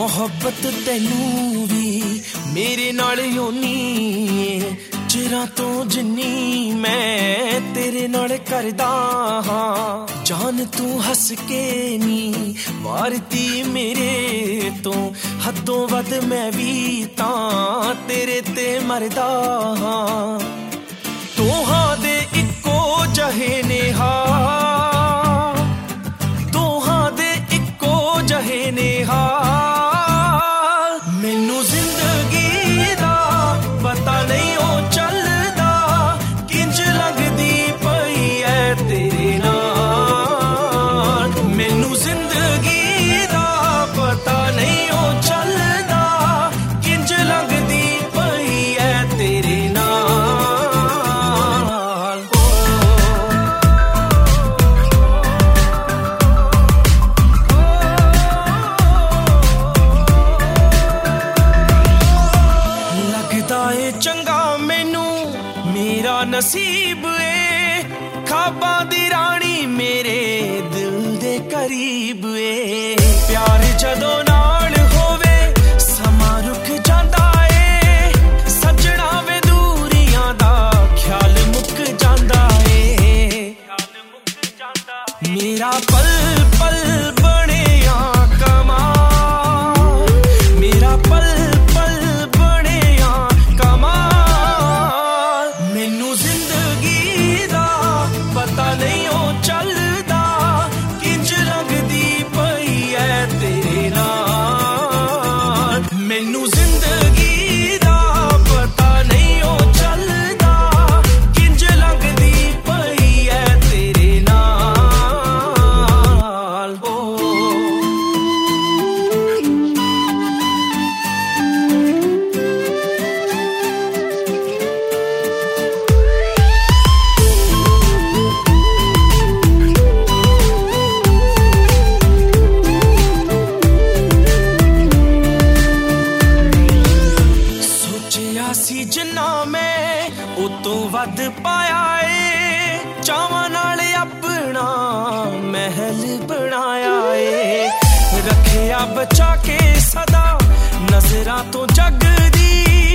ਮੁਹੱਬਤ ਤੈਨੂੰ ਵੀ ਮੇਰੇ ਨਾਲ ਯੋਨੀ ਚਿਰਾਂ ਤੋਂ ਜਿੰਨੀ ਮੈਂ ਤੇਰੇ ਨਾਲ ਕਰਦਾ ਹਾਂ। ਜਾਨ ਤੂੰ ਹੱਸ ਕੇ ਨੀ ਵਾਰਤੀ ਮੇਰੇ ਤੋਂ। ਹੱਦੋਂ ਵੱਧ ਮੈਂ ਵੀ ਤਾਂ ਤੇਰੇ ਤੇ ਮਰਦਾ ਹਾਂ। ਨਸੀਬ ਏ। ਖਾਬਾਂ ਦੀ ਰਾਣੀ ਮੇਰੇ ਦਿਲ ਦੇ ਕਰੀਬ ਏ। ਪਿਆਰ ਜਦੋਂ ਨਾਲ ਹੋਵੇ ਸਮਾਂ ਰੁਕ ਜਾਂਦਾ ਏ। ਸੱਜਣਾ ਵੇ ਦੂਰੀਆਂ ਦਾ ਖਿਆਲ ਮੁੱਕ ਜਾਂਦਾ ਏ। ਮੇਰਾ ਪਲ ਪਲ ਸੀ ਜਿੰਨਾ ਮੈਂ ਉਹ ਤੋਂ ਵੱਧ ਪਾਇਆ ਏ। ਚਾਵਾਂ ਨਾਲ ਆਪਣਾ ਮਹਿਲ ਬਣਾਇਆ ਏ। ਰੱਖਿਆ ਬਚਾ ਕੇ ਸਦਾ ਨਜ਼ਰਾਂ ਤੋਂ ਜਗ ਦੀ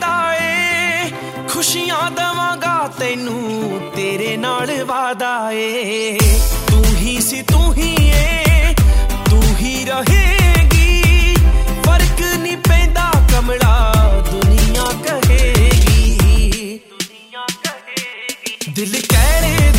ਵਾਦਾ ਏ। ਖੁਸ਼ੀਆਂ ਦਵਾਂਗਾ ਤੈਨੂੰ ਤੇਰੇ ਨਾਲ ਵਾਦਾ ਏ। ਤੂੰ ਹੀ ਸੀ ਤੂੰ ਹੀ ਏ। ਤੂੰ ਹੀ ਰਹੇਗੀ। ਫ਼ਰਕ ਨਹੀਂ ਪੈਂਦਾ ਕਮਲਾ ਦੁਨੀਆ ਕਹੇਗੀ। ਦੁਨੀਆ ਕਹੇਗੀ। ਦਿਲ ਕਹਿ ਰਿਹਾ